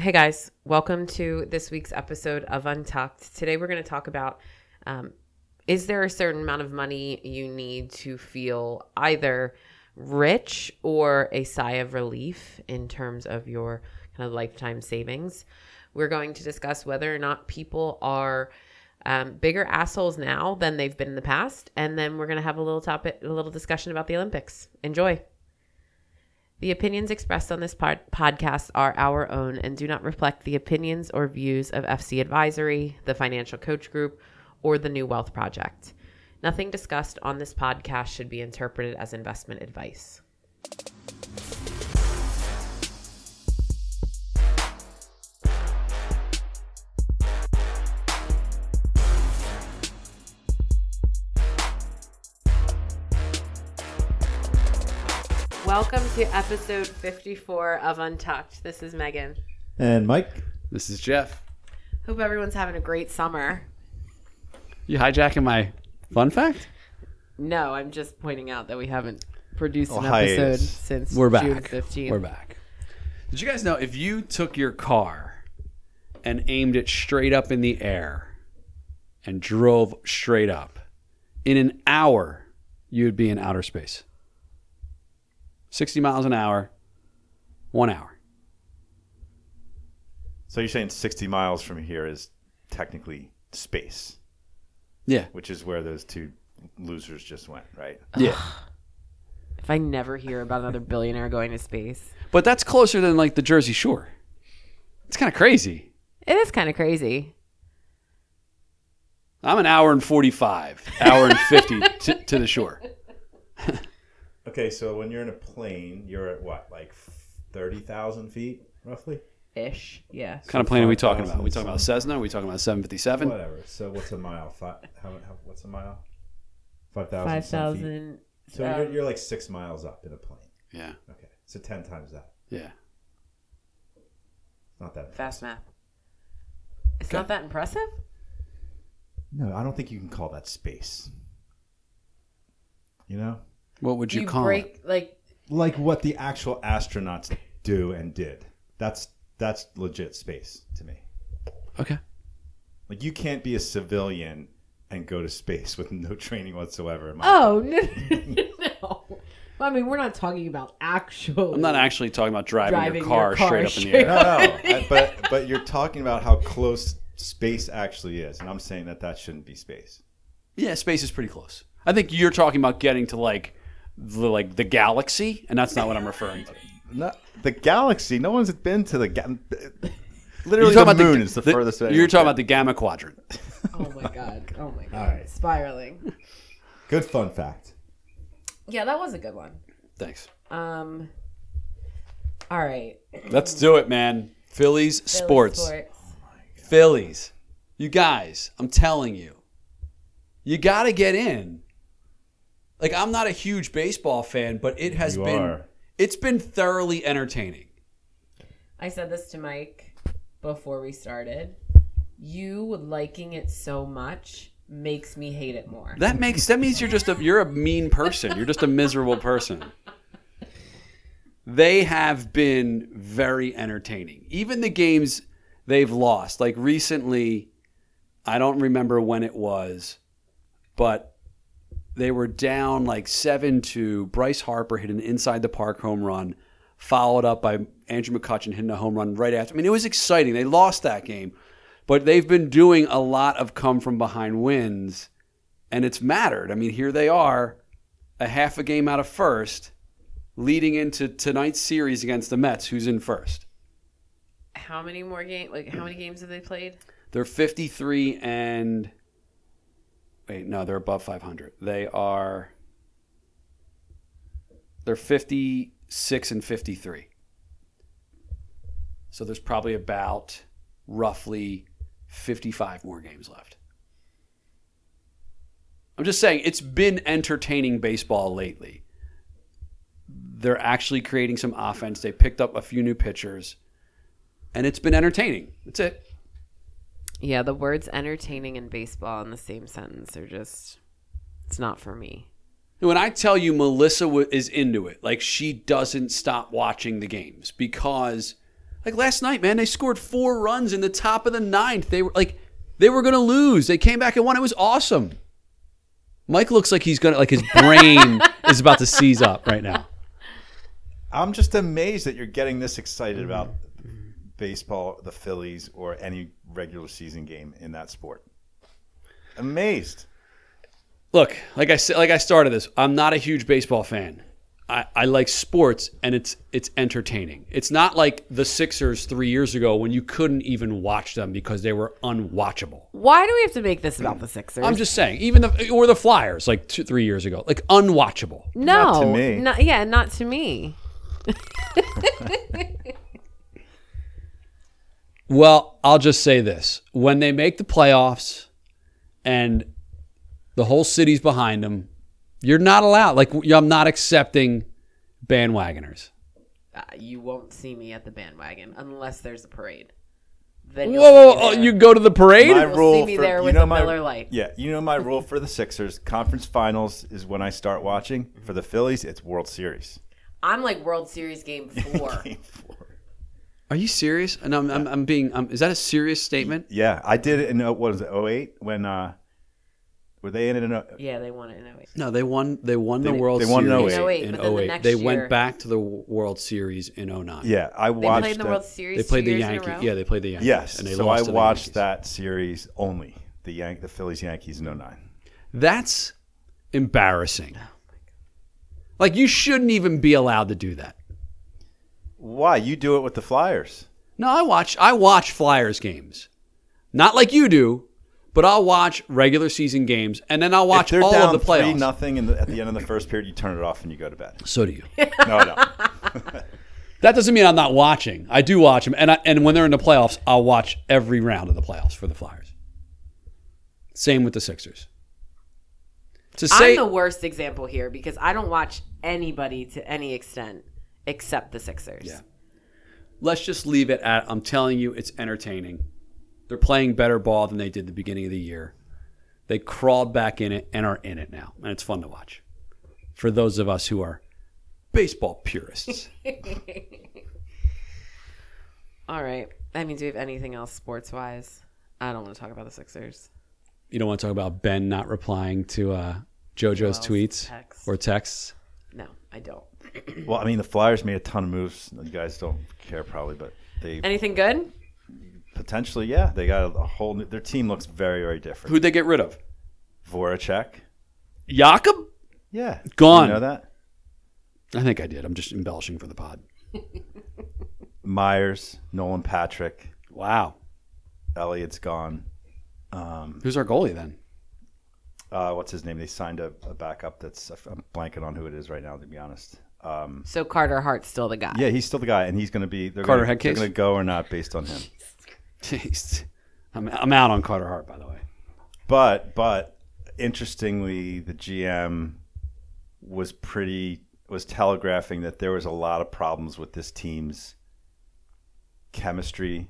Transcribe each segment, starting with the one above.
Hey guys, welcome to this week's episode of Untucked. Today we're going to talk about um, is there a certain amount of money you need to feel either rich or a sigh of relief in terms of your kind of lifetime savings? We're going to discuss whether or not people are um, bigger assholes now than they've been in the past, and then we're going to have a little topic, a little discussion about the Olympics. Enjoy. The opinions expressed on this pod- podcast are our own and do not reflect the opinions or views of FC Advisory, the Financial Coach Group, or the New Wealth Project. Nothing discussed on this podcast should be interpreted as investment advice. To episode 54 of Untucked. This is Megan. And Mike, This is Jeff. Hope everyone's having a great summer. You hijacking my fun fact? No, I'm just pointing out that we haven't produced oh, an Oh, hiatus. episode since We're back. June 15th. We're back. Did you guys know if you took your car and aimed it straight up in the air and drove straight up, in an hour you would be in outer space? 60 miles an hour, one hour. so you're saying 60 miles from here is technically space, Yeah. which is where those two losers just went, right? Yeah. If I never hear about another billionaire going to space, But that's closer than like the Jersey Shore. It's kind of crazy. it is kind of crazy. I'm an hour and 45, hour and 50 to, to the shore. Okay, so when you're in a plane, you're at what, like 30,000 feet, roughly? Ish, yeah. What kind of plane are we talking 5,000 about? Are we talking about a Cessna? Are we talking about 757? Whatever. So what's a mile? Five, how, how, what's a mile? 5,000. Five some feet. thousand. So um, you're, you're like six miles up in a plane. Yeah, Okay, so 10 times that. yeah. Not that Fast math. It's Okay. not that impressive. No, I don't think you can call that space. You know? What would you, You call break it? like like what the actual astronauts do and did. That's that's legit space to me. Okay. Like you can't be a civilian and go to space with no training whatsoever. in my oh no, no. Well, I mean, we're not talking about actual. I'm not actually talking about driving, Driving your, car your car straight up in the air. no, no. I- but but you're talking about how close space actually is, and I'm saying that that shouldn't be space. Yeah, space is pretty close. I think you're talking about getting to like the like the galaxy, and that's not what I'm referring to. No, the galaxy. No one's been to the ga- You're literally the about moon is the, furthest. You're talking about the gamma quadrant. Oh my god. Oh my god. All right. Spiraling. good fun fact. Yeah, that was a good one. Thanks. Um. All right. Let's do it, man. Phillies Philly sports. Phillies. You guys, I'm telling you, you got to get in. Like I'm not a huge baseball fan, but it has You been are. it's been thoroughly entertaining. I said this to Mike before we started. You liking it so much makes me hate it more. That makes that means you're just a you're a mean person. You're just a miserable person. They have been very entertaining. Even the games they've lost, like recently, I don't remember when it was, but they were down like 7 2. Bryce Harper hit an inside the park home run, followed up by Andrew McCutchen hitting a home run right after. I mean, it was exciting. They lost that game, but they've been doing a lot of come from behind wins, and it's mattered. I mean, here they are, a half a game out of first, leading into tonight's series against the Mets, who's in first. How many more games? Like how many games have they played? They're 53 and. Wait, no, they're above 500. They are. They're 56 and 53. So there's probably about roughly 55 more games left. I'm just saying, it's been entertaining baseball lately. They're actually creating some offense. They picked up a few new pitchers, and it's been entertaining. That's it. Yeah, the words entertaining and baseball in the same sentence are just it's not for me. When I tell you Melissa w- is into it, like she doesn't stop watching the games because Like last night, man, they scored four runs in the top of the ninth. They were like, they were going to lose. They came back and won. It was awesome. Mike looks like he's going to, like his brain is about to seize up right now. I'm just amazed that you're getting this excited about baseball, the Phillies, or any regular season game in that sport. Amazed. Look, like I said, like I started this, I'm not a huge baseball fan. I, I like sports and it's it's entertaining. It's not like the Sixers three years ago when you couldn't even watch them because they were unwatchable. Why do we have to make this about the Sixers? I'm just saying, even the or the Flyers like two, three years ago, like unwatchable. no, Not to me. not- yeah, not to me. Well, I'll just say this: when they make the playoffs, and the whole city's behind them, you're not allowed. Like I'm not accepting bandwagoners. Uh, you won't see me at the bandwagon unless there's a parade. Then Whoa, you'll whoa, see me whoa, you go to the parade? My You'll rule see me for, there you know the my, Miller Lite. Yeah, you know my rule for the Sixers. Conference Finals is when I start watching. For the Phillies, it's World Series. I'm like World Series Game Four. Game four. Are you serious? And I'm, I'm, I'm being. Um, is that a serious statement? Yeah, I did it in uh, what was it? 08? when uh, were they in it? In, uh, yeah, they won it in 08. No, they won. They won the They- World they won in Series 08. in but then the 08. next They year- went back to the World Series in 09. yeah, I They watched. played in the that- World Series. They played two the years in a Yankees. row? Yeah, they played the Yankees. Yes, and they so lost I to the watched Yankees. that series only. The Yan- the Phillies Yankees in 09. That's embarrassing. Like you shouldn't even be allowed to do that. Why you do it with the Flyers? No, I watch I watch Flyers games. Not like you do, but I'll watch regular season games and then I'll watch all down of the three playoffs. nothing in the, at the end of the first period, you turn it off and you go to bed. So do you. No, no. That doesn't mean I'm not watching. I do watch them, and I, and when they're in the playoffs, I'll watch every round of the playoffs for the Flyers. Same with the Sixers. To say I'm the worst example here because I don't watch anybody to any extent except the Sixers. Yeah. let's just leave it at I'm telling you, it's entertaining. They're playing better ball than they did the beginning of the year. They crawled back in it and are in it now, and it's fun to watch. For those of us who are baseball purists, All right. I mean, do we have anything else sports wise? I don't want to talk about the Sixers. you don't want to talk about Ben not replying to uh, JoJo's tweets texts. or texts. No, I don't. well, I mean, the Flyers made a ton of moves. You guys don't care probably, but they Anything good? potentially, yeah, they got a, a whole new. Their team looks very, very different. Who'd they get rid of? Voracek, Jakub? yeah, Gone. You know that I think I did. I'm just embellishing for the pod. Myers, Nolan Patrick, Wow. Elliott's gone. Um, Who's our goalie then? Uh, what's his name? They signed a, a backup. That's I'm blanking on who it is right now. To be honest, um, So Carter Hart's still the guy. yeah, he's still the guy, and he's going to be. They're Carter gonna, they're going to go or not based on him. Jeez. I'm, I'm out on Carter Hart, by the way. But but interestingly, the GM was pretty was telegraphing that there was a lot of problems with this team's chemistry,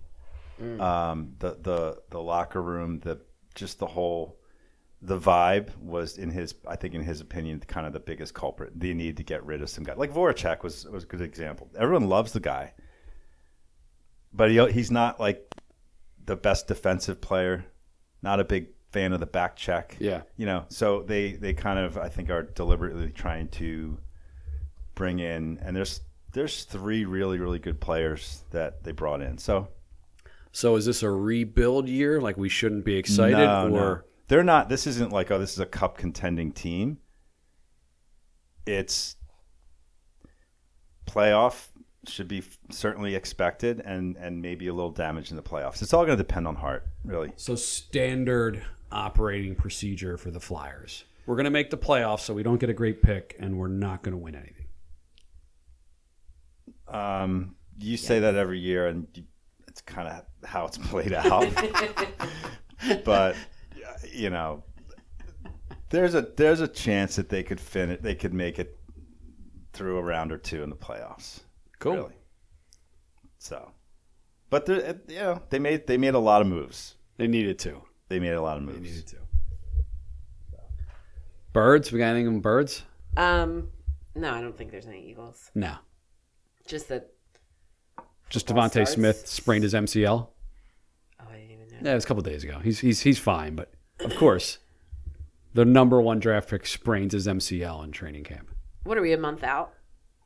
um, the the the locker room, the just the whole the vibe was in his I think in his opinion kind of the biggest culprit. They need to get rid of some guy like Voracek was was a good example. Everyone loves the guy, but he, he's not like the best defensive player. Not a big fan of the back check. Yeah. you know. So they they kind of I think are deliberately trying to bring in and there's there's three really really good players that they brought in. So So is this a rebuild year? Like we shouldn't be excited? no, or no. They're not. This isn't like oh, this is a cup contending team. It's playoff should be certainly expected, and and maybe a little damage in the playoffs. It's all going to depend on Hart, really. So standard operating procedure for the Flyers. We're going to make the playoffs so we don't get a great pick and we're not going to win anything. Um, you say that every year, and you, it's kind of how it's played out. but you know, there's a there's a chance that they could finish. They could make it through a round or two in the playoffs. Cool. Really. So, but they're- you know, they made they made a lot of moves. They needed to. They made a lot of moves. They needed to. Birds? We got anything on birds? Um, no, I don't think there's any Eagles. No. Just that Just All DeVonta stars? Smith sprained his MCL. Oh, I didn't even know. Yeah, it was a couple days ago. He's he's he's fine, but of course, the number one draft pick sprains his MCL in training camp. What are we a month out?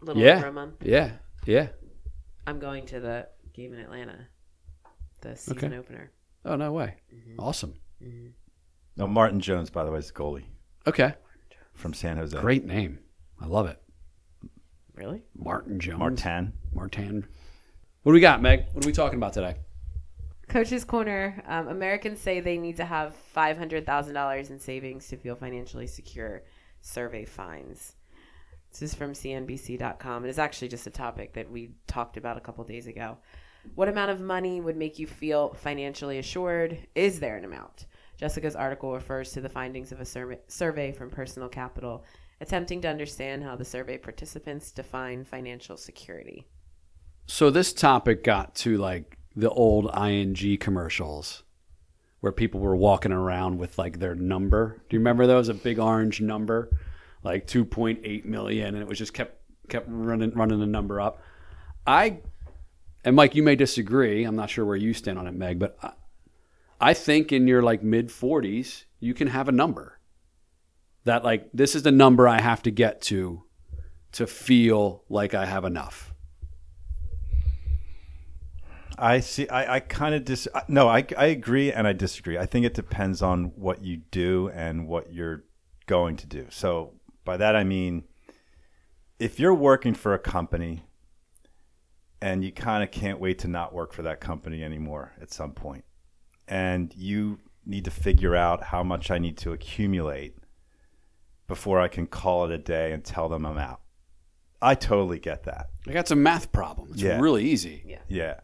A little Yeah. over a month. Yeah, yeah. I'm going to the game in Atlanta, the season Okay. opener. Oh no way! Mm-hmm. Awesome. Mm-hmm. No, Martin Jones, by the way, is the goalie Okay, from San Jose. great name. I love it. Really? Martin Jones. Martin. Martin. What do we got, Meg? What are we talking about today? Coach's Corner. Um, Americans say they need to have five hundred thousand dollars in savings to feel financially secure. Survey finds. This is from CNBC.com. It is actually just a topic that we talked about a couple days ago. What amount of money would make you feel financially assured? Is there an amount? Jessica's article refers to the findings of a survey, survey from Personal Capital, attempting to understand how the survey participants define financial security. So this topic got to like the old ING commercials where people were walking around with like their number. Do you remember those? A big orange number, like 2.8 million, and it was just kept kept running running the number up. I and Mike, you may disagree. I'm not sure where you stand on it, Meg, but I, I think in your like mid 40s, you can have a number that like this is the number I have to get to to feel like I have enough. I see. I, I kind of dis. Uh, no, I, I agree and I disagree. I think it depends on what you do and what you're going to do. So by that I mean, if you're working for a company and you kind of can't wait to not work for that company anymore at some point, and you need to figure out how much I need to accumulate before I can call it a day and tell them I'm out. I totally get that. Like that's a math problem. It's Yeah. really easy. Yeah. Yeah.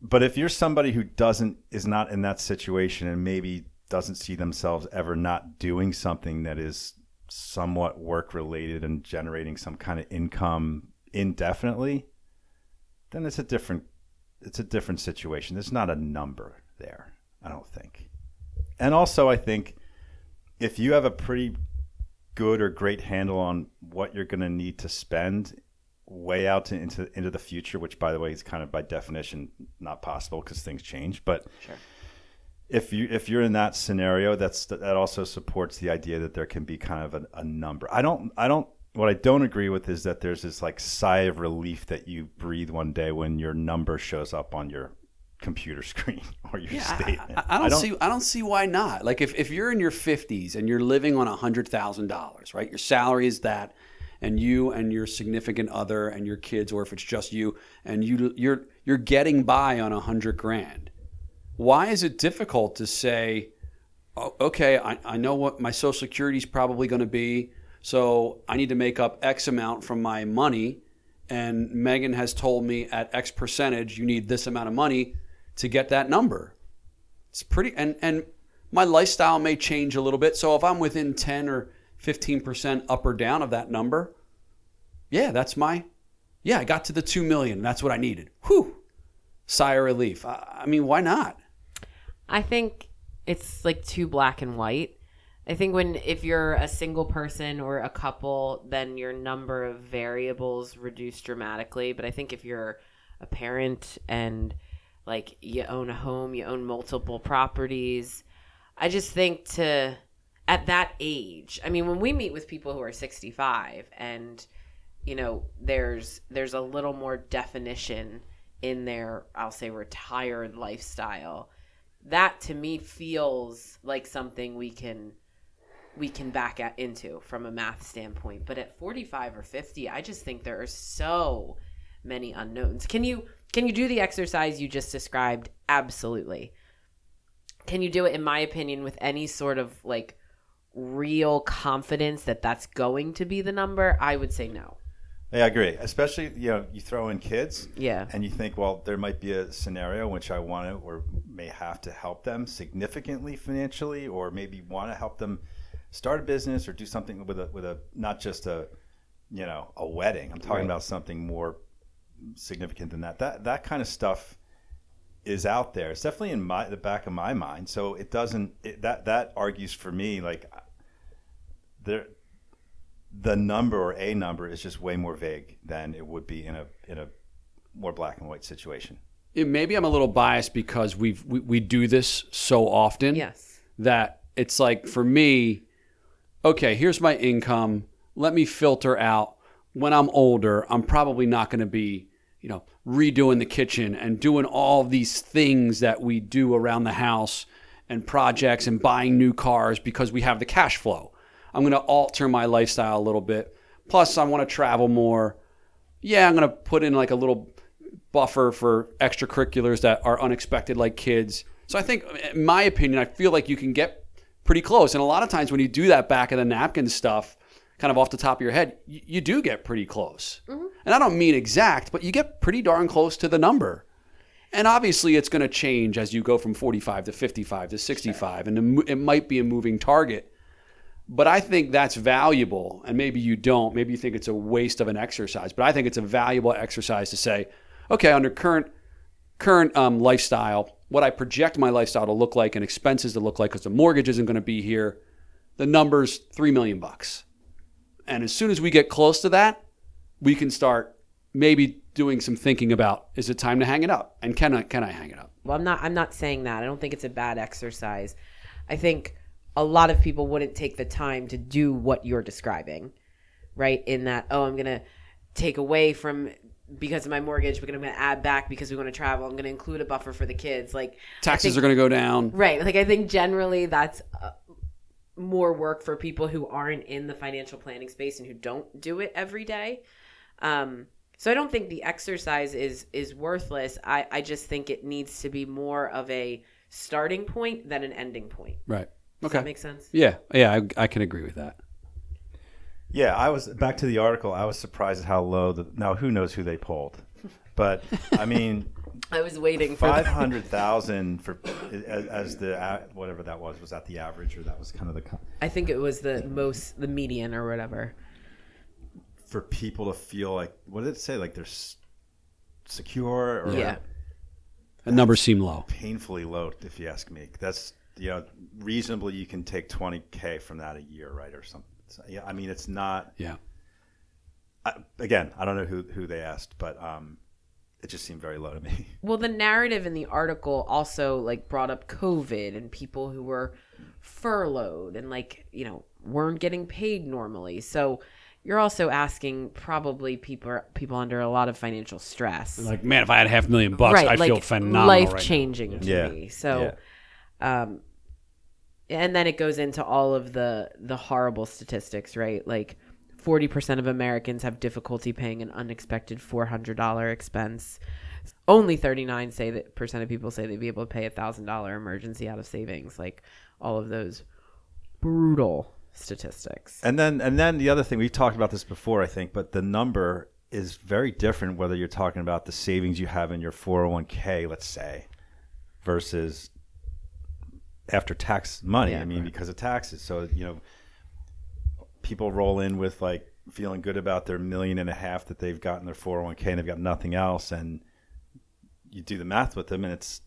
But if you're somebody who doesn't is not in that situation and maybe doesn't see themselves ever not doing something that is somewhat work related and generating some kind of income indefinitely, then it's a different it's a different situation. There's not a number there, I don't think. And also I think if you have a pretty good or great handle on what you're going to need to spend way out to, into into the future, which by the way is kind of by definition not possible because things change. But Sure. if you if you're in that scenario, that's that also supports the idea that there can be kind of a, a number. I don't I don't what I don't agree with is that there's this like sigh of relief that you breathe one day when your number shows up on your computer screen or your I, statement. I- I don't see. I don't see why not. Like if, if you're in your 50s and you're living on a hundred thousand dollars, right? Your salary is that, and you and your significant other and your kids, or if it's just you, and you you're you're getting by on a hundred grand. Why is it difficult to say, oh, okay, I, I know what my Social Security is probably going to be, so I need to make up X amount from my money, and Megan has told me at X percentage you need this amount of money to get that number. It's pretty and and my lifestyle may change a little bit. So if I'm within 10 or 15% up or down of that number, yeah, that's my yeah, I got to the 2 million. That's what I needed. Whew. Sigh of relief. I, I mean, why not? I think it's like too black and white. I think when if you're a single person or a couple, then your number of variables reduce dramatically. But I think if you're a parent and like you own a home, you own multiple properties, I just think to at that age, I mean when we meet with people who are 65 and you know there's there's a little more definition in their I'll say retired lifestyle. That to me feels like something we can we can back at, into from a math standpoint. But at 45 or 50 i just think there are so many unknowns. Can you can you do the exercise you just described? Absolutely. Can you do it in my opinion with any sort of like real confidence that that's going to be the number? I would say no Yeah, I agree. Especially, you know, you throw in kids. Yeah. And you think, well, there might be a scenario in which I want to or may have to help them significantly financially, or maybe want to help them start a business or do something with a with a not just a you know a wedding. I'm talking Right. about something more significant than that. That that kind of stuff is out there. It's definitely in my the back of my mind. So it doesn't it, that that argues for me like there the number or a number is just way more vague than it would be in a in a more black and white situation. It- maybe I'm a little biased because we've we, we do this so often. Yes. that it's like for me, okay, here's my income. Let me filter out when I'm older, I'm probably not going to be, you know, redoing the kitchen and doing all these things that we do around the house and projects and buying new cars because we have the cash flow. I'm going to alter my lifestyle a little bit. Plus, I want to travel more. Yeah, I'm going to put in like a little buffer for extracurriculars that are unexpected, like kids. So I think, in my opinion, I feel like you can get pretty close. And a lot of times when you do that back of the napkin stuff, kind of off the top of your head, you, you do get pretty close. Mm-hmm. And I don't mean exact, but you get pretty darn close to the number. And obviously, it's going to change as you go from 45 to 55 to 65, and it might be a moving target. But I think that's valuable, and maybe you don't. Maybe you think it's a waste of an exercise, but I think it's a valuable exercise to say, okay, under current current um, lifestyle, what I project my lifestyle to look like and expenses to look like, because the mortgage isn't going to be here. The number's three million bucks, and as soon as we get close to that, we can start maybe doing some thinking about: is it time to hang it up, and can I can I hang it up? Well, I'm not. I'm not saying that. I don't think it's a bad exercise. I think a lot of people wouldn't take the time to do what you're describing, right? In that, oh, I'm gonna take away from because of my mortgage, but I'm gonna add back because we want to travel. I'm gonna include a buffer for the kids. Like Taxes are going to go down. Right. Like I think generally that's uh, more work for people who aren't in the financial planning space and who don't do it every day. Um, so I don't think the exercise is is worthless. I I just think it needs to be more of a starting point than an ending point. Right. Does Okay. that make sense? yeah. Yeah. I, I can agree with that. Yeah, I was back to the article. I was surprised at how low the. Now, who knows who they polled? But I mean, I was waiting for five hundred thousand for as, as the a- whatever that was was that the average or that was kind of the co- I think it was the most the median or whatever. for people to feel like what did it say like they're s- secure or Yeah. The numbers seem low. painfully low if you ask me. That's you know reasonably you can take twenty k from that a year, right, or something. So, yeah, I mean it's not. Yeah. I, again, I don't know who who they asked, but um, it just seemed very low to me. Well, the narrative in the article also like brought up COVID and people who were furloughed and like, you know, weren't getting paid normally. So you're also asking probably people people under a lot of financial stress. Like, man, if I had half a million bucks, I'd feel phenomenal. life right now. changing to Yeah. me. So um and then it goes into all of the the horrible statistics, right? Like 40% of Americans have difficulty paying an unexpected $400 expense. Only 39 say that percent of people say they'd be able to pay a $1000 emergency out of savings. Like all of those brutal statistics. And then and then the other thing we've talked about this before, I think, but the number is very different whether you're talking about the savings you have in your 401k, let's say, versus after tax money. Yeah, I mean, because of taxes. So you know, people roll in with like feeling good about their million and a half that they've got in their 401k and they've got nothing else, and you do the math with them, and it's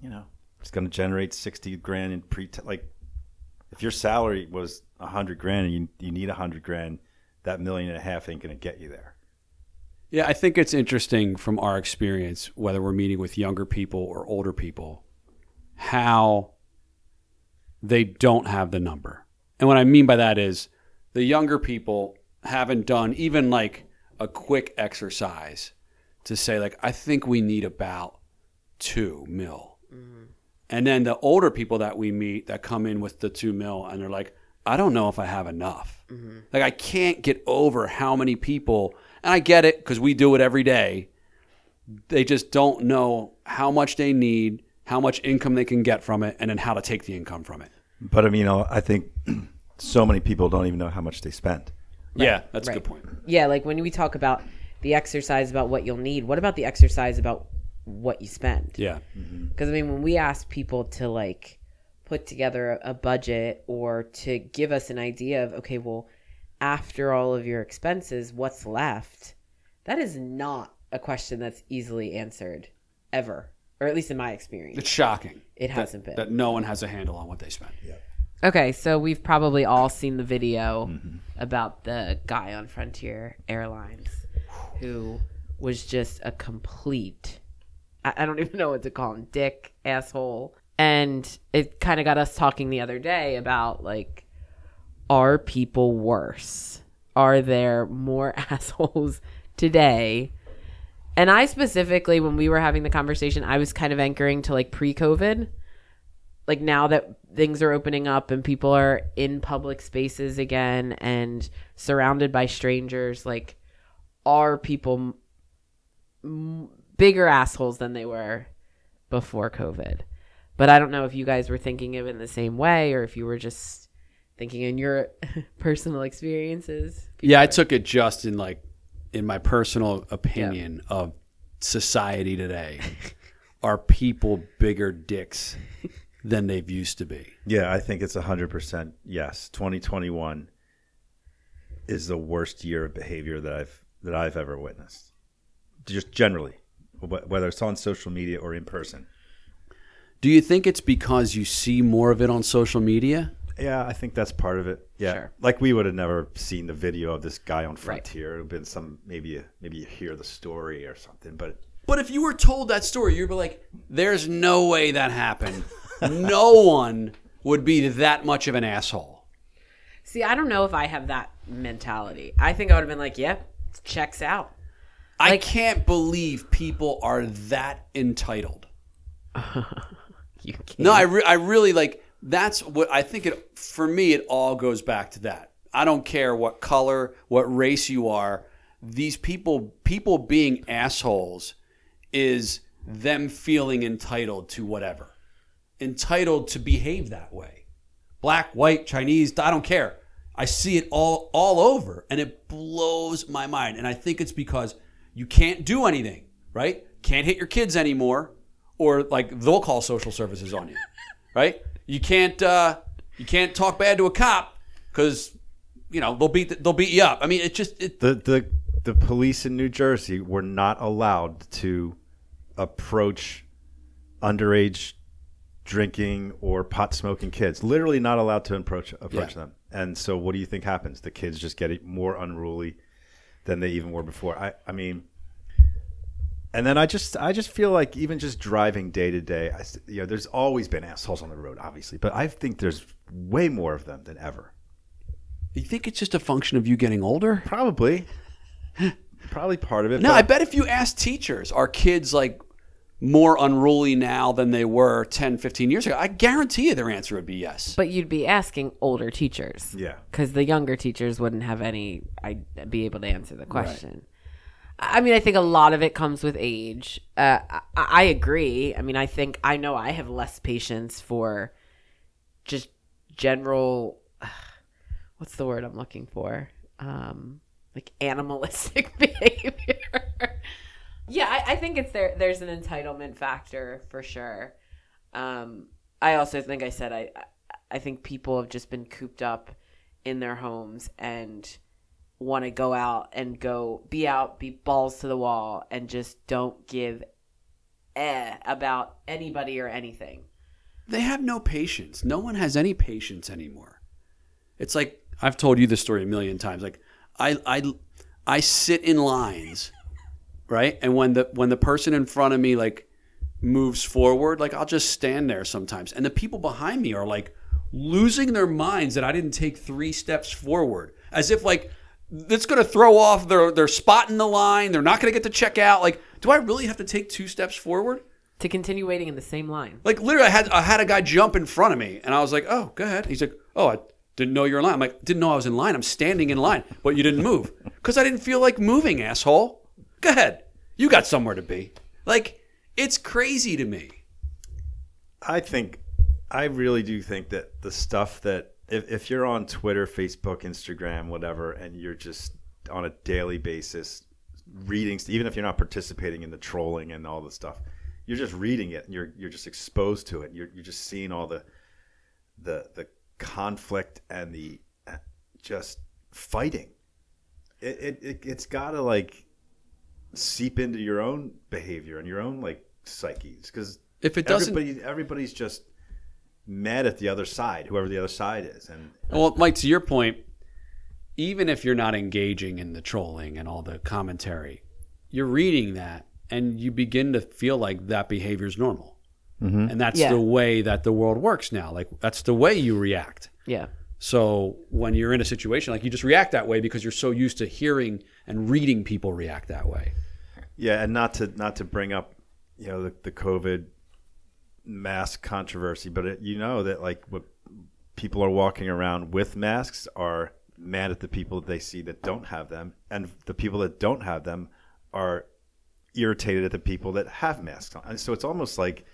you know it's going to generate 60 grand in pre like if your salary was a hundred grand and you, you need a hundred grand, that million and a half ain't going to get you there. Yeah, I think it's interesting from our experience, whether we're meeting with younger people or older people, how they don't have the number. And what I mean by that is the younger people haven't done even like a quick exercise to say, like, I think we need about two mil. Mm-hmm. And then the older people that we meet that come in with the two mil and they're like, I don't know if I have enough. Like, I can't get over how many people, and I get it because we do it every day. They just don't know how much they need, how much income they can get from it, and then how to take the income from it. But I mean, I think so many people don't even know how much they spend. Yeah, that's a good point. Yeah, like when we talk about the exercise about what you'll need, what about the exercise about what you spend? Yeah. Mm-hmm. Because I mean, when we ask people to like put together a budget or to give us an idea of, okay, well, after all of your expenses, what's left? That is not a question that's easily answered ever, or at least in my experience. It's shocking. It that- hasn't been. That no one has a handle on what they spend. Okay, so we've probably all seen the video mm-hmm. about the guy on Frontier Airlines who was just a complete I, I don't even know what to call him, dick, asshole. And it kind of got us talking the other day about like, are people worse? Are there more assholes today? And I specifically, when we were having the conversation, I was kind of anchoring to like pre COVID. Like now that things are opening up and people are in public spaces again and surrounded by strangers, like, are people m- bigger assholes than they were before COVID? But I don't know if you guys were thinking of it in the same way or if you were just thinking in your personal experiences. Yeah, I took it just in like in my personal opinion of society today. Are people bigger dicks than they've used to be? Yeah, I think it's 100% yes. 2021 is the worst year of behavior that I've that I've ever witnessed. Just generally, whether it's on social media or in person. Do you think it's because you see more of it on social media? Yeah, I think that's part of it. Yeah, Sure. like we would have never seen the video of this guy on Frontier. It would have been some maybe you, maybe you hear the story or something, but But if you were told that story, you'd be like, "There's no way that happened. no one would be that much of an asshole." See, I don't know if I have that mentality. I think I would have been like, yep, checks out. I Like- can't believe people are that entitled. You can't. No, I, re- I really like that's what I think it for me it all goes back to that. I don't care what color, what race you are. These people people being assholes is them feeling entitled to whatever. Entitled to behave that way. Black, white, Chinese, I don't care. I see it all all over and it blows my mind. And I think it's because you can't do anything, right? Can't hit your kids anymore or like they'll call social services on you, right? You can't uh, you can't talk bad to a cop because you know they'll beat they'll beat you up. I mean, it just it, the the the police in New Jersey were not allowed to approach underage drinking or pot smoking kids. Literally not allowed to approach approach Yeah. them. And so, what do you think happens? The kids just get more unruly than they even were before. I I mean. And then I just I just feel like even just driving day to day, I s- you know, there's always been assholes on the road, obviously, but I think there's way more of them than ever. you think it's just a function of you getting older. Probably, probably part of it. No, but- I bet if you ask teachers, are kids like more unruly now than they were 10, 15 years ago? I guarantee you their answer would be yes. But you'd be asking older teachers. Yeah. Because the younger teachers wouldn't have any, I'd be able to answer the question. I mean, I think a lot of it comes with age. Uh, I, I agree. I mean, I think, I know I have less patience for just general, what's the word I'm looking for? Um, like animalistic behavior. yeah, I, I think it's there. There's an entitlement factor for sure. Um, I also think I said I, I- I think people have just been cooped up in their homes and want to go out and go be out, be balls to the wall, and just don't give eh about anybody or anything. they have no patience. No one has any patience anymore. It's like I've told you this story a million times. Like I I I sit in lines, right? And when the when the person in front of me like moves forward, like I'll just stand there sometimes. And the people behind me are like losing their minds that I didn't take 3 steps forward. As if like that's going to throw off their their spot in the line. They're not going to get to check out. Like do I really have to take 2 steps forward? To continue waiting in the same line. Like literally, I had I had a guy jump in front of me, and I was like, "Oh, go ahead." He's like, "Oh, I didn't know you're in line." I'm like, "Didn't know I was in line. I'm standing in line, but you didn't move because I didn't feel like moving, asshole." Go ahead. You got somewhere to be. Like, it's crazy to me. I think, I really do think that the stuff that if, if you're on Twitter, Facebook, Instagram, whatever, and you're just on a daily basis reading, even if you're not participating in the trolling and all the stuff, you're just reading it and you're you're just exposed to it. You're you're just seeing all the the the conflict and the uh, just fighting. It it, it it's got to like seep into your own behavior and your own like psyches because If it doesn't, everybody everybody's just mad at the other side, whoever the other side is, and well, Mike, to your point, even if you're not engaging in the trolling and all the commentary, you're reading that and you begin to feel like that behavior is normal. Mm-hmm. And that's Yeah. the way that the world works now. Like that's the way you react. Yeah. So when you're in a situation like you just react that way because you're so used to hearing and reading people react that way. Yeah, and not to not to bring up, you know, the, the COVID mask controversy, but it, you know that like what people are walking around with masks are mad at the people that they see that don't have them, and the people that don't have them are irritated at the people that have masks on. And so it's almost like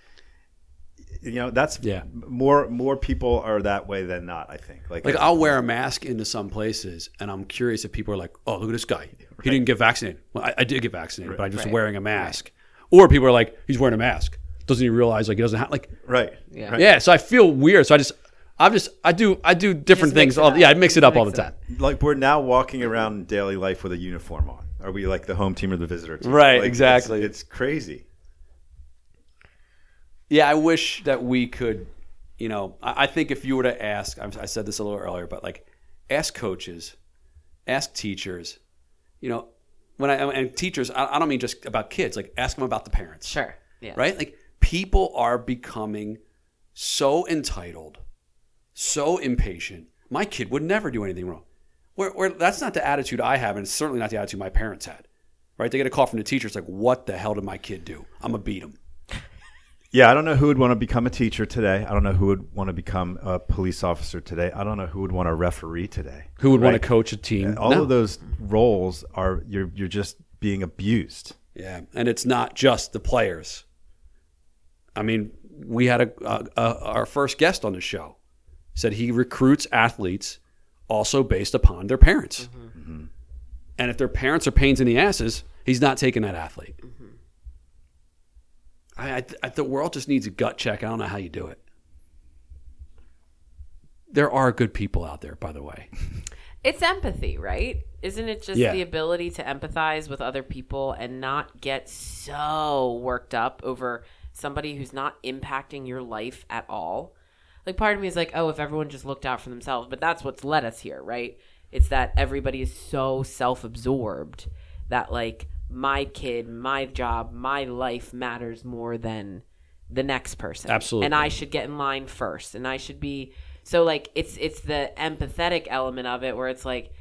you know that's Yeah. more more people are that way than not. I think like Like I'll wear a mask into some places, and I'm curious if people are like, "Oh, look at this guy. He didn't get vaccinated. Well, I, I did get vaccinated, but I'm just Right. wearing a mask." Or people are like, "He's wearing a mask. Doesn't he realize like he doesn't have like?" right Yeah. right. Yeah. So I feel weird. So I just, I'm just, I do, I do different things. All, yeah, I mix it up all the time. up. like we're now walking around in daily life with a uniform on. Are we like the home team or the visitor team? Right, Like, exactly. It's, it's crazy. Yeah, I wish that we could, you know, I, I think if you were to ask, I, I said this a little earlier, but like ask coaches, ask teachers, you know, when I, and teachers, I, I don't mean just about kids, like ask them about the parents. Sure. Yeah. Right? Like people are becoming so entitled, so impatient. My kid would never do anything wrong. Where, where that's not the attitude I have, and it's certainly not the attitude my parents had. Right? They get a call from the teacher. It's like, what the hell did my kid do? I'm gonna beat him. Yeah, I don't know who would want to become a teacher today. I don't know who would want to become a police officer today. I don't know who would want to referee today. Who would want to coach a team? All No. of those roles are you're you're just being abused. Yeah, and it's not just the players. I mean, we had a, a, a our first guest on the show said he recruits athletes also based upon their parents, mm-hmm. Mm-hmm. and if their parents are pains in the asses, he's not taking that athlete. Mm-hmm. I, I, I, the world just needs a gut check. I don't know how you do it. There are good people out there, by the way. It's empathy, right? Isn't it just Yeah. the ability to empathize with other people and not get so worked up over somebody who's not impacting your life at all? Like, part of me is like, oh, if everyone just looked out for themselves, but that's what's led us here, right? It's that everybody is so self absorbed that, like, my kid, my job, my life matters more than the next person. Absolutely. And I should get in line first. And I should be so like it's it's the empathetic element of it where it's like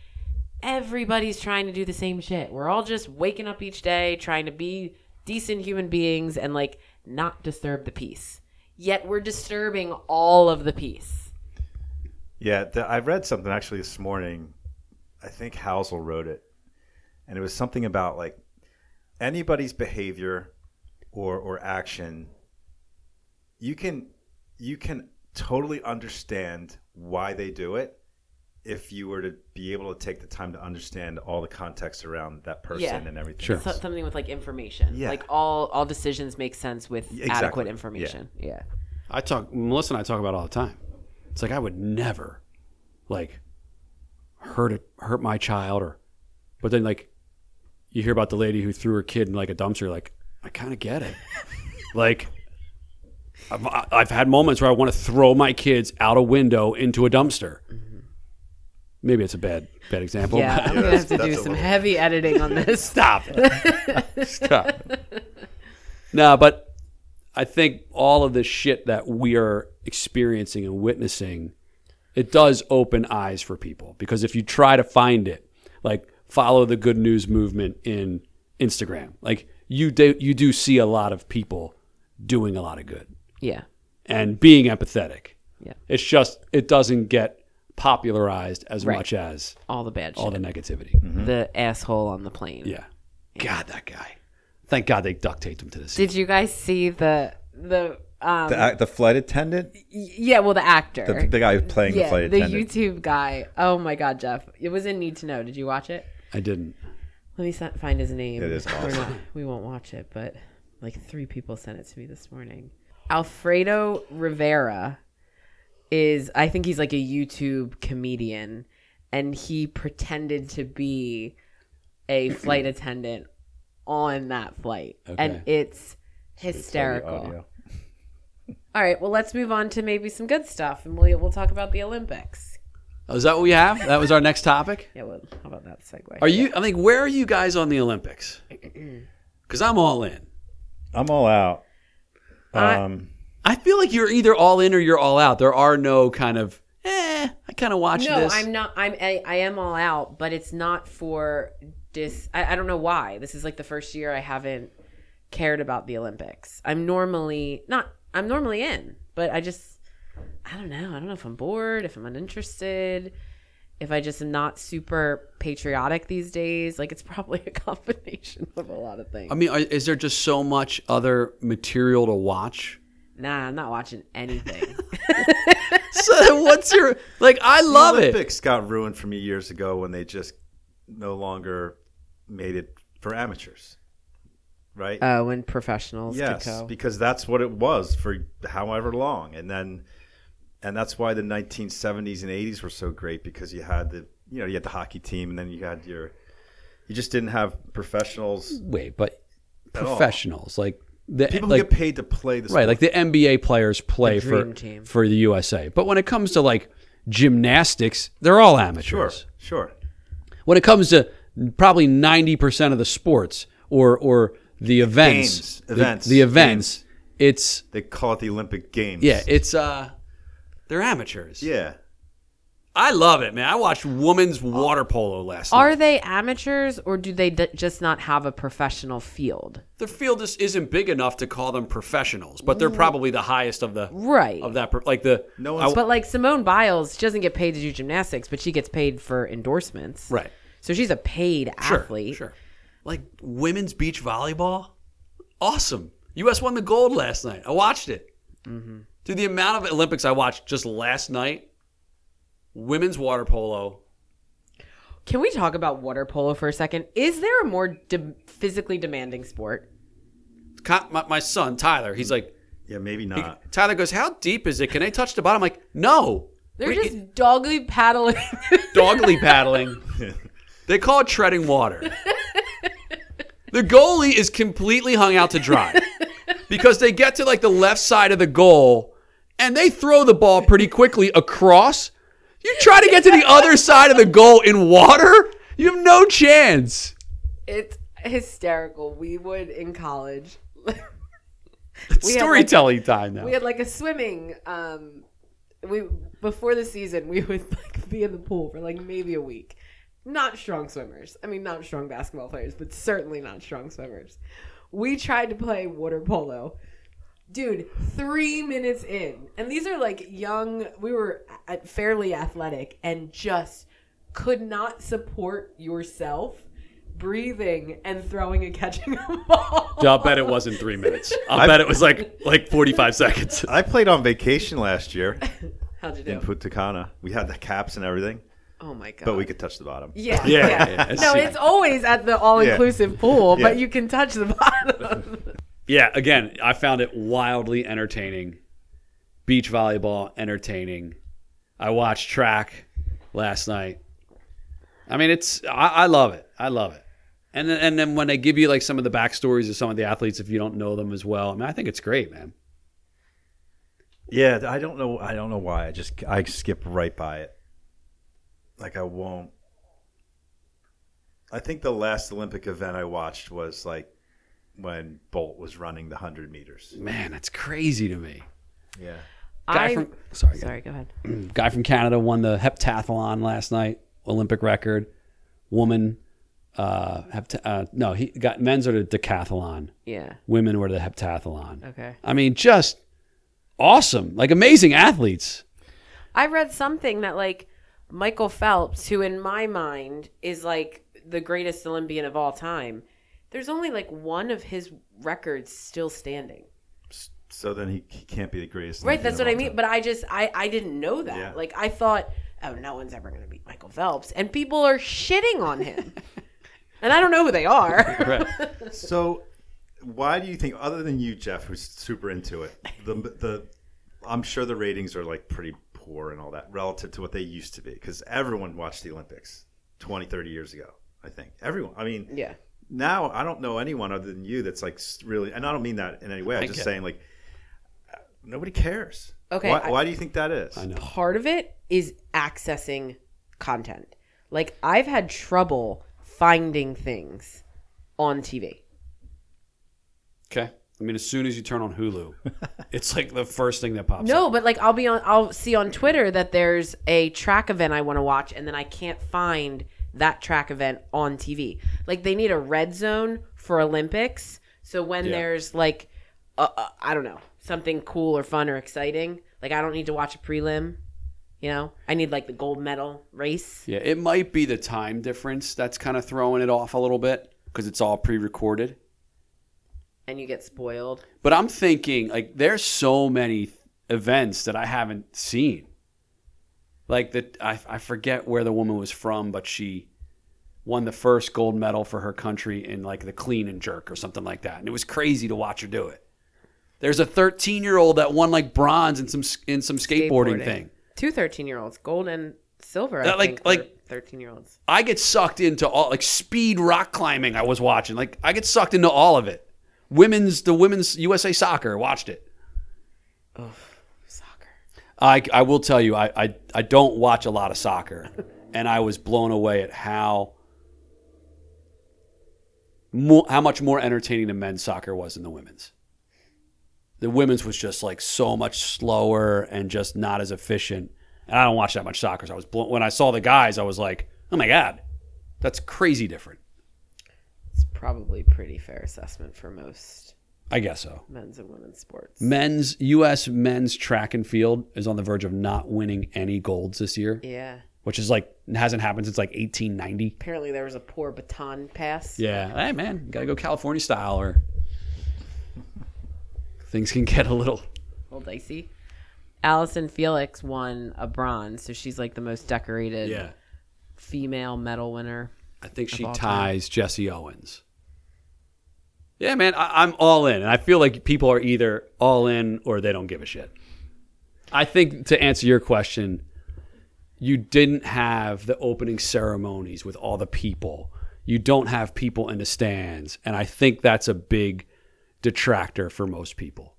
everybody's trying to do the same shit. We're all just waking up each day trying to be decent human beings and like not disturb the peace. Yet we're disturbing all of the peace. Yeah, the, I read something actually this morning. I think Housel wrote it, and it was something about like anybody's behavior or or action. You can you can totally understand why they do it if you were to be able to take the time to understand all the context around that person Yeah. and everything. Sure. So, something with like information. Yeah. Like all all decisions make sense with exactly. adequate information. Yeah. I talk Melissa and I talk about it all the time. It's like I would never like hurt it hurt my child or but then like you hear about the lady who threw her kid in like a dumpster like I kind of get it. like I've, I've had moments where I want to throw my kids out a window into a dumpster. Mm-hmm. Maybe it's a bad bad example. Yeah, but- I'm gonna have to do some little- heavy editing on this. Stop it. Stop. no, but I think all of this shit that we are experiencing and witnessing, it does open eyes for people. Because if you try to find it, like follow the good news movement in Instagram, like you do, you do see a lot of people doing a lot of good Yeah. and being empathetic. Yeah. It's just it doesn't get popularized as Right. much as All the bad all shit. the negativity. the asshole on the plane. Yeah. God, that guy. Thank God they duct taped him to the seat. Did you guys see the the um The, ac- the flight attendant, yeah, well the actor. the, the guy who's playing the yeah, flight the attendant. YouTube guy. Oh my god, Jeff. It was in Need to Know. Did you watch it? I didn't. Let me se- find his name. It is We're awesome. not- we won't watch it, but like three people sent it to me this morning. Alfredo Rivera is, I think he's like a YouTube comedian, and he pretended to be a flight attendant on that flight, and it's hysterical. All right, well, let's move on to maybe some good stuff, and we'll we'll talk about the Olympics. Oh, is that what we have? That was our next topic. Yeah, well, how about that segue? Are you? I mean, where are you guys on the Olympics? Because I'm all in. I'm all out. I- Um, I feel like you're either all in or you're all out. There are no kind of. Eh, I kind of watch No, this. No, I'm not. I'm. I, I am all out, but it's not for dis. I, I don't know why. This is like the first year I haven't cared about the Olympics. I'm normally not. I'm normally in, but I just. I don't know. I don't know if I'm bored, if I'm uninterested, if I just am not super patriotic these days. Like it's probably a combination of a lot of things. I mean, is there just so much other material to watch? Nah, I'm not watching anything. So what's your like? I love the it. Olympics got ruined for me years ago when they just no longer made it for amateurs, right? uh, when professionals yes, could go. because that's what it was for however long, and then and that's why the 1970s and 80s were so great because you had the you know you had the hockey team, and then you had your you just didn't have professionals. Wait, but At all. professionals like the People like who get paid to play the right, like the NBA players play for team. for the USA. But when it comes to like gymnastics, they're all amateurs. sure. Sure. When it comes to probably ninety percent of the sports or or the events, Games, the- events, the, events, it's They call it the Olympic Games. yeah, it's uh, they're amateurs. yeah. I love it, man. I watched women's water polo last night. Are they amateurs or do they d- just not have a professional field? the field just isn't big enough to call them professionals, but they're probably the highest of the Right. of that. Like the No one's- But like Simone Biles, she doesn't get paid to do gymnastics, but she gets paid for endorsements. right. So she's a paid Sure, athlete. Sure. Like women's beach volleyball, awesome. U.S. won the gold last night. I watched it. Mm-hmm. Dude, the amount of Olympics I watched just last night, women's water polo. Can we talk about water polo for a second? Is there a more de- physically demanding sport? My, my son Tyler, he's like, Yeah, maybe not. Tyler goes, "How deep is it? Can they touch the bottom?" I'm like, "No." They're Wait, just doggy paddling. dogly paddling. They call it treading water. The goalie is completely hung out to dry because they get to like the left side of the goal and they throw the ball pretty quickly across. You try to get to the other side of the goal in water, you have no chance. it's hysterical. We would in college. It's We like, storytelling time now. we had like a swimming um we before the season we would like be in the pool for like maybe a week not strong swimmers i mean not strong basketball players but certainly not strong swimmers we tried to play water polo dude three minutes in and these are like young we were fairly athletic and just could not support yourself breathing and throwing and catching a ball I'll bet it wasn't three minutes. I'll bet it was like like 45 seconds. I played on vacation last year how'd you do in Punta We had the caps and everything, oh my god but we could touch the bottom. Yeah, Yeah, yeah. yeah, yeah. No, it's always at the all-inclusive pool, but Yeah. you can touch the bottom. Yeah, again, I found it wildly entertaining. Beach volleyball, entertaining. I watched track last night. I mean, it's I, I love it. I love it. And then and then when they give you like some of the backstories of some of the athletes, if you don't know them as well, I mean, I think it's great, man. Yeah, I don't know. I don't know why. I just I skip right by it. Like I won't. I think the last Olympic event I watched was like when Bolt was running the hundred meters. Man, that's crazy to me. Yeah. Guy I, from sorry, sorry, go ahead. guy from Canada won the heptathlon last night, Olympic record. Woman, uh, hept- uh no, he got men's are the decathlon. Yeah. Women were the heptathlon. Okay. I mean, just awesome, like amazing athletes. I read something that like Michael Phelps, who in my mind is like the greatest Olympian of all time, there's only like one of his records still standing. So then he, he can't be the greatest. Right, that's what I mean. all But I just I I didn't know that. Yeah. Like I thought, oh, no one's ever going to beat Michael Phelps, and people are shitting on him, and I don't know who they are. time. So why do you think, other than you, Jeff, who's super into it, the the I'm sure the ratings are like pretty poor and all that relative to what they used to be because everyone watched the Olympics 20, 30 years ago. I think everyone. I mean, yeah. Now I don't know anyone other than you that's like really, and I don't mean that in any way. I'm just get saying like uh, nobody cares. Okay, Why, I- why do you think that is? I know. part of it is accessing content. Like I've had trouble finding things on TV. Okay. I mean, as soon as you turn on Hulu, it's like the first thing that pops up. No, but like I'll be on I'll see on Twitter that there's a track event I want to watch and then I can't find that track event on TV. Like they need a red zone for Olympics. So when Yeah. there's like uh, uh, I don't know, something cool or fun or exciting, like I don't need to watch a prelim, you know? I need like the gold medal race. Yeah, it might be the time difference that's kind of throwing it off a little bit because it's all pre-recorded. and you get spoiled. But I'm thinking like there's so many events that I haven't seen. Like that I, I forget where the woman was from, but she won the first gold medal for her country in like the clean and jerk or something like that. And it was crazy to watch her do it. There's a 13 year old that won like bronze in some in some skateboarding, thing. Two 13 year olds, gold and silver. I That, like- think, like- 13 year olds. I get sucked into all like speed rock climbing. I was watching like I get sucked into all of it. Women's the women's USA soccer watched it. I, I will tell you, I, I, I don't watch a lot of soccer, and I was blown away at how more, how much more entertaining the men's soccer was than the women's. The women's was just like so much slower and just not as efficient. And I don't watch that much soccer, so I was blown. When I saw the guys, I was like, oh my god, that's crazy different. It's probably pretty fair assessment for most I guess so. men's and women's sports. Men's U.S. men's track and field is on the verge of not winning any golds this year, yeah. which is like hasn't happened since like 1890. Apparently there was a poor baton pass. Yeah. Hey, man, gotta go California style, or things can get a little. A little dicey. Allyson Felix won a bronze, so she's like the most decorated female medal winner. I think she ties Jesse Owens. Yeah, man, I, I'm all in, and I feel like people are either all in or they don't give a shit. I think to answer your question, you didn't have the opening ceremonies with all the people. You don't have people in the stands, and I think that's a big detractor for most people.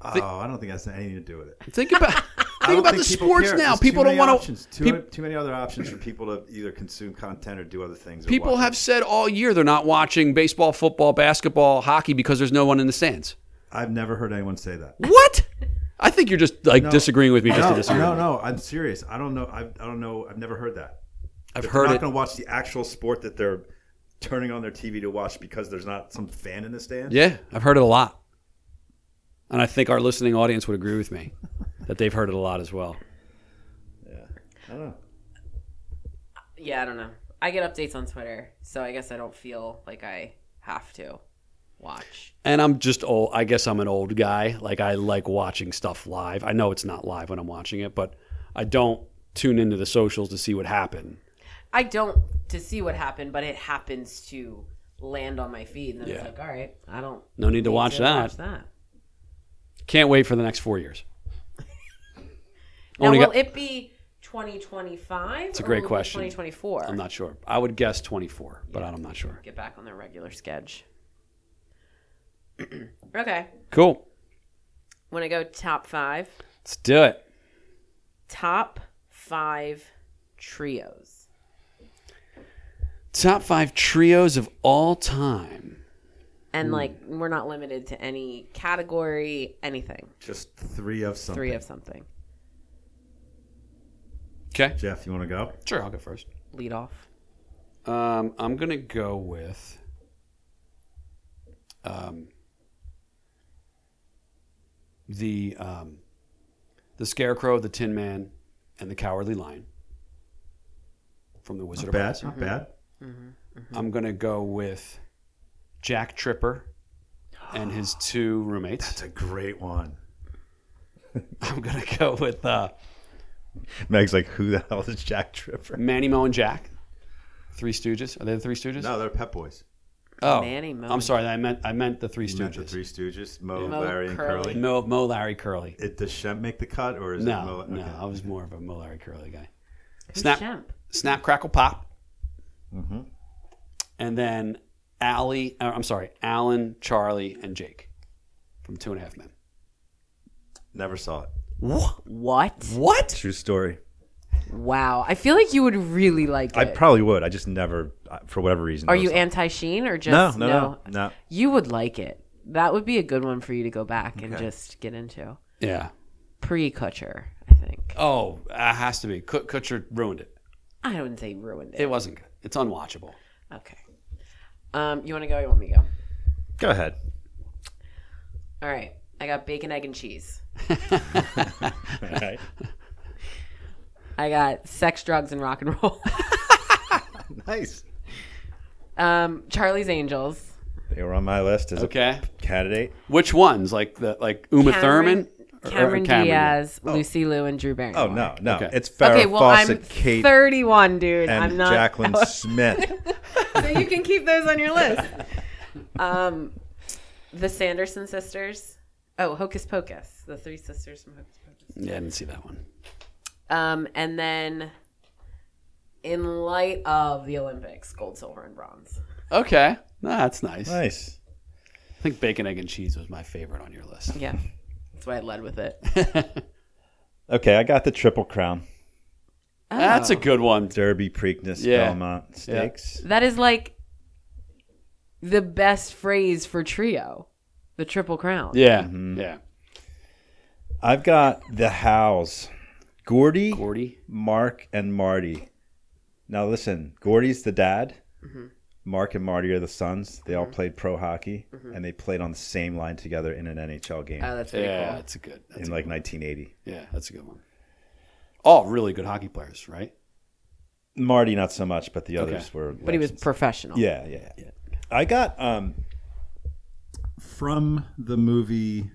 Oh, I don't think that's anything to do with it. Think about Think about the sports care. now. There's People don't want options. to. Too, too many other options for people to either consume content or do other things. People have said all year they're not watching baseball, football, basketball, hockey because there's no one in the stands. I've never heard anyone say that. What? I think you're just like No. disagreeing with me just no, to disagree. no, no. I'm serious. I don't know. I, I don't know. I've never heard that. I've If heard they're not going to watch the actual sport that they're turning on their TV to watch because there's not some fan in the stand. Yeah, I've heard it a lot. And I think our listening audience would agree with me that they've heard it a lot as well. Yeah. I don't know. Yeah, I don't know. I get updates on Twitter, so I guess I don't feel like I have to watch. And I'm just old. I guess I'm an old guy. Like I like watching stuff live. I know it's not live when I'm watching it, but I don't tune into the socials to see what happened. I don't to see what happened, but it happens to land on my feed, and then it's Yeah. like, all right, I don't No need to watch that. Watch that. Can't wait for the next four years. Now, Only will got- it be 2025? It's a great question. 2024. I'm not sure. I would guess 24, but I'm not sure. Get back on their regular sketch. okay. Cool. Want to go top five? Let's do it. Top five trios. Top five trios of all time. And hmm. like, we're not limited to any category, anything. Just three of something. Three of something. Okay. Jeff, you want to go? Sure, I'll go first. Lead off. Um, I'm gonna go with um, the um, the Scarecrow, the Tin Man, and the Cowardly Lion from the Wizard Bad. of Oz. Not bad. I'm gonna go with Jack Tripper and his two roommates. That's a great one. I'm gonna go with uh, Meg's like, who the hell is Jack Tripper? Manny Moe and Jack. Three Stooges. Are they the Three Stooges? No, they're Pep Boys. Oh, Manny Moe. I'm sorry. I meant I meant the Three You meant the Three Stooges, Moe, Moe, Larry, and Curly. Curly. Moe, Moe, Larry, Curly. It, does Shemp make the cut, or is it No, Moe? no. I was more of a Moe, Larry, Curly guy. Who's Snap, Shemp? snap, crackle, pop, Mhm. and then Allie. Uh, I'm sorry, Alan, Charlie, and Jake from Two and a Half Men. Never saw it. What? What? What? True story. Wow. I feel like you would really like it. I probably would. I just never, uh, for whatever reason. Are it you was- anti Sheen or No, just no, no, no. You would like it. That would be a good one for you to go back and just get into. Yeah. Pre Kutcher, I think. Oh, it has to be. Kut- Kutcher ruined it. I wouldn't say ruined it. It wasn't good. It's unwatchable. Okay. Um, you want to go? Or you want me to go? Go ahead. All right. I got bacon, egg, and cheese. All right. I got sex, drugs, and rock and roll. nice. um, Charlie's Angels. They were on my list as Okay. a candidate. Which ones? Like the like Uma Cameron- Thurman, Or- or Cameron, Cameron Diaz, Lucy Liu, and Drew Barrymore. Oh no, no, Okay. it's Farrah Okay, well, Fawcett, I'm Kate, 31, dude. and I'm not. Jaclyn Smith. so you can keep those on your list. Um, the Sanderson sisters. Oh, Hocus Pocus. The three sisters from Hocus Pocus. Yeah, I didn't see that one. Um, and then, in light of the Olympics, gold, silver, and bronze. Okay, no, that's nice. nice. I think bacon, egg, and cheese was my favorite on your list. Yeah, that's why I led with it. Okay, I got the Triple Crown: That's a good one. Derby, Preakness, Yeah. Belmont Stakes. That is like the best phrase for trio, the Triple Crown. Yeah, Mm-hmm. yeah. I've got the Howes: Gordie, Gordie. Mark, and Marty. Now listen, Gordie's the dad. Mm-hmm. Mark and Marty are the sons. They all played pro hockey, and they played on the same line together in an NHL game Oh, that's pretty Yeah, cool. that's a good. That's in a, like 1980. yeah, that's a good one. All really good hockey players, right? Marty, not so much, but the Okay. others were. But he was professional. Yeah, yeah, yeah. I got um from the movie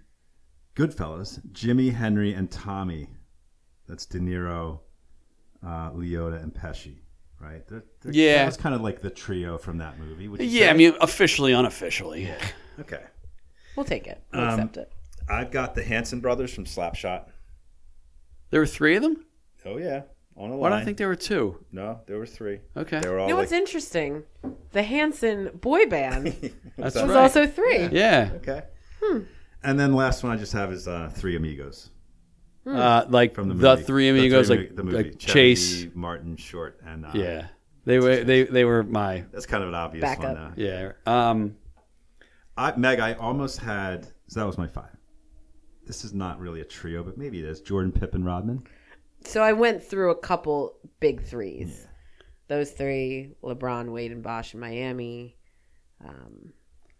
Goodfellas, Jimmy, Henry, and Tommy. That's De Niro, uh, Liotta, and Pesci. Right? They're, they're, Yeah. that was kind of like the trio from that movie. would you Yeah, say? I mean, officially, unofficially. okay. We'll take it. We'll Um, accept it. I've got the Hanson brothers from Slapshot. There were three of them. Oh yeah, on a Why line. do I think there were two? no, there were three. Okay, They were all You know like, what's interesting? The Hanson boy band that's was right. also three. yeah, okay. And then last one I just have is uh, Three Amigos uh, like from the movie. the, movie. three The amigos, Three like, the movie. like Chevy, Chase. Martin, Short, and uh, Yeah, they were they they were my That's kind of an obvious Backup. one. Uh, yeah. Um, I, Meg, I almost had. So that was my five. This is not really a trio, but maybe it is. Jordan, Pippen, Rodman. So I went through a couple big threes. Those three: LeBron, Wade, and Bosh in Miami. Um,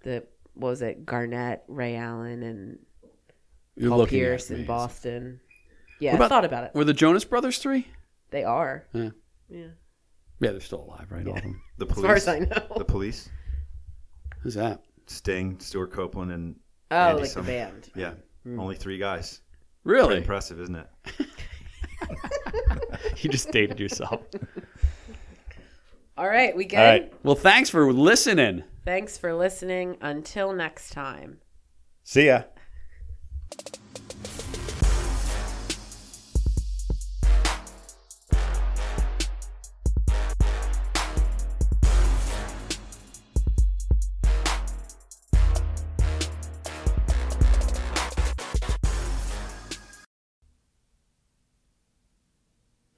the what was it? Garnett, Ray Allen, and you're Paul looking Pierce at in. Boston. Yeah, What I about- thought about it. Were the Jonas Brothers three? They are. Yeah, Yeah, yeah, they're still alive, right? All of them. The as police. far as I know. The police. Who's that? Sting, Stewart Copeland, and oh, Andy like the band. yeah, Hmm. only three guys. Pretty Really? impressive, isn't it? you just dated yourself. All right, we good. All right. Well, thanks for listening. Thanks for listening. Until next time. See ya.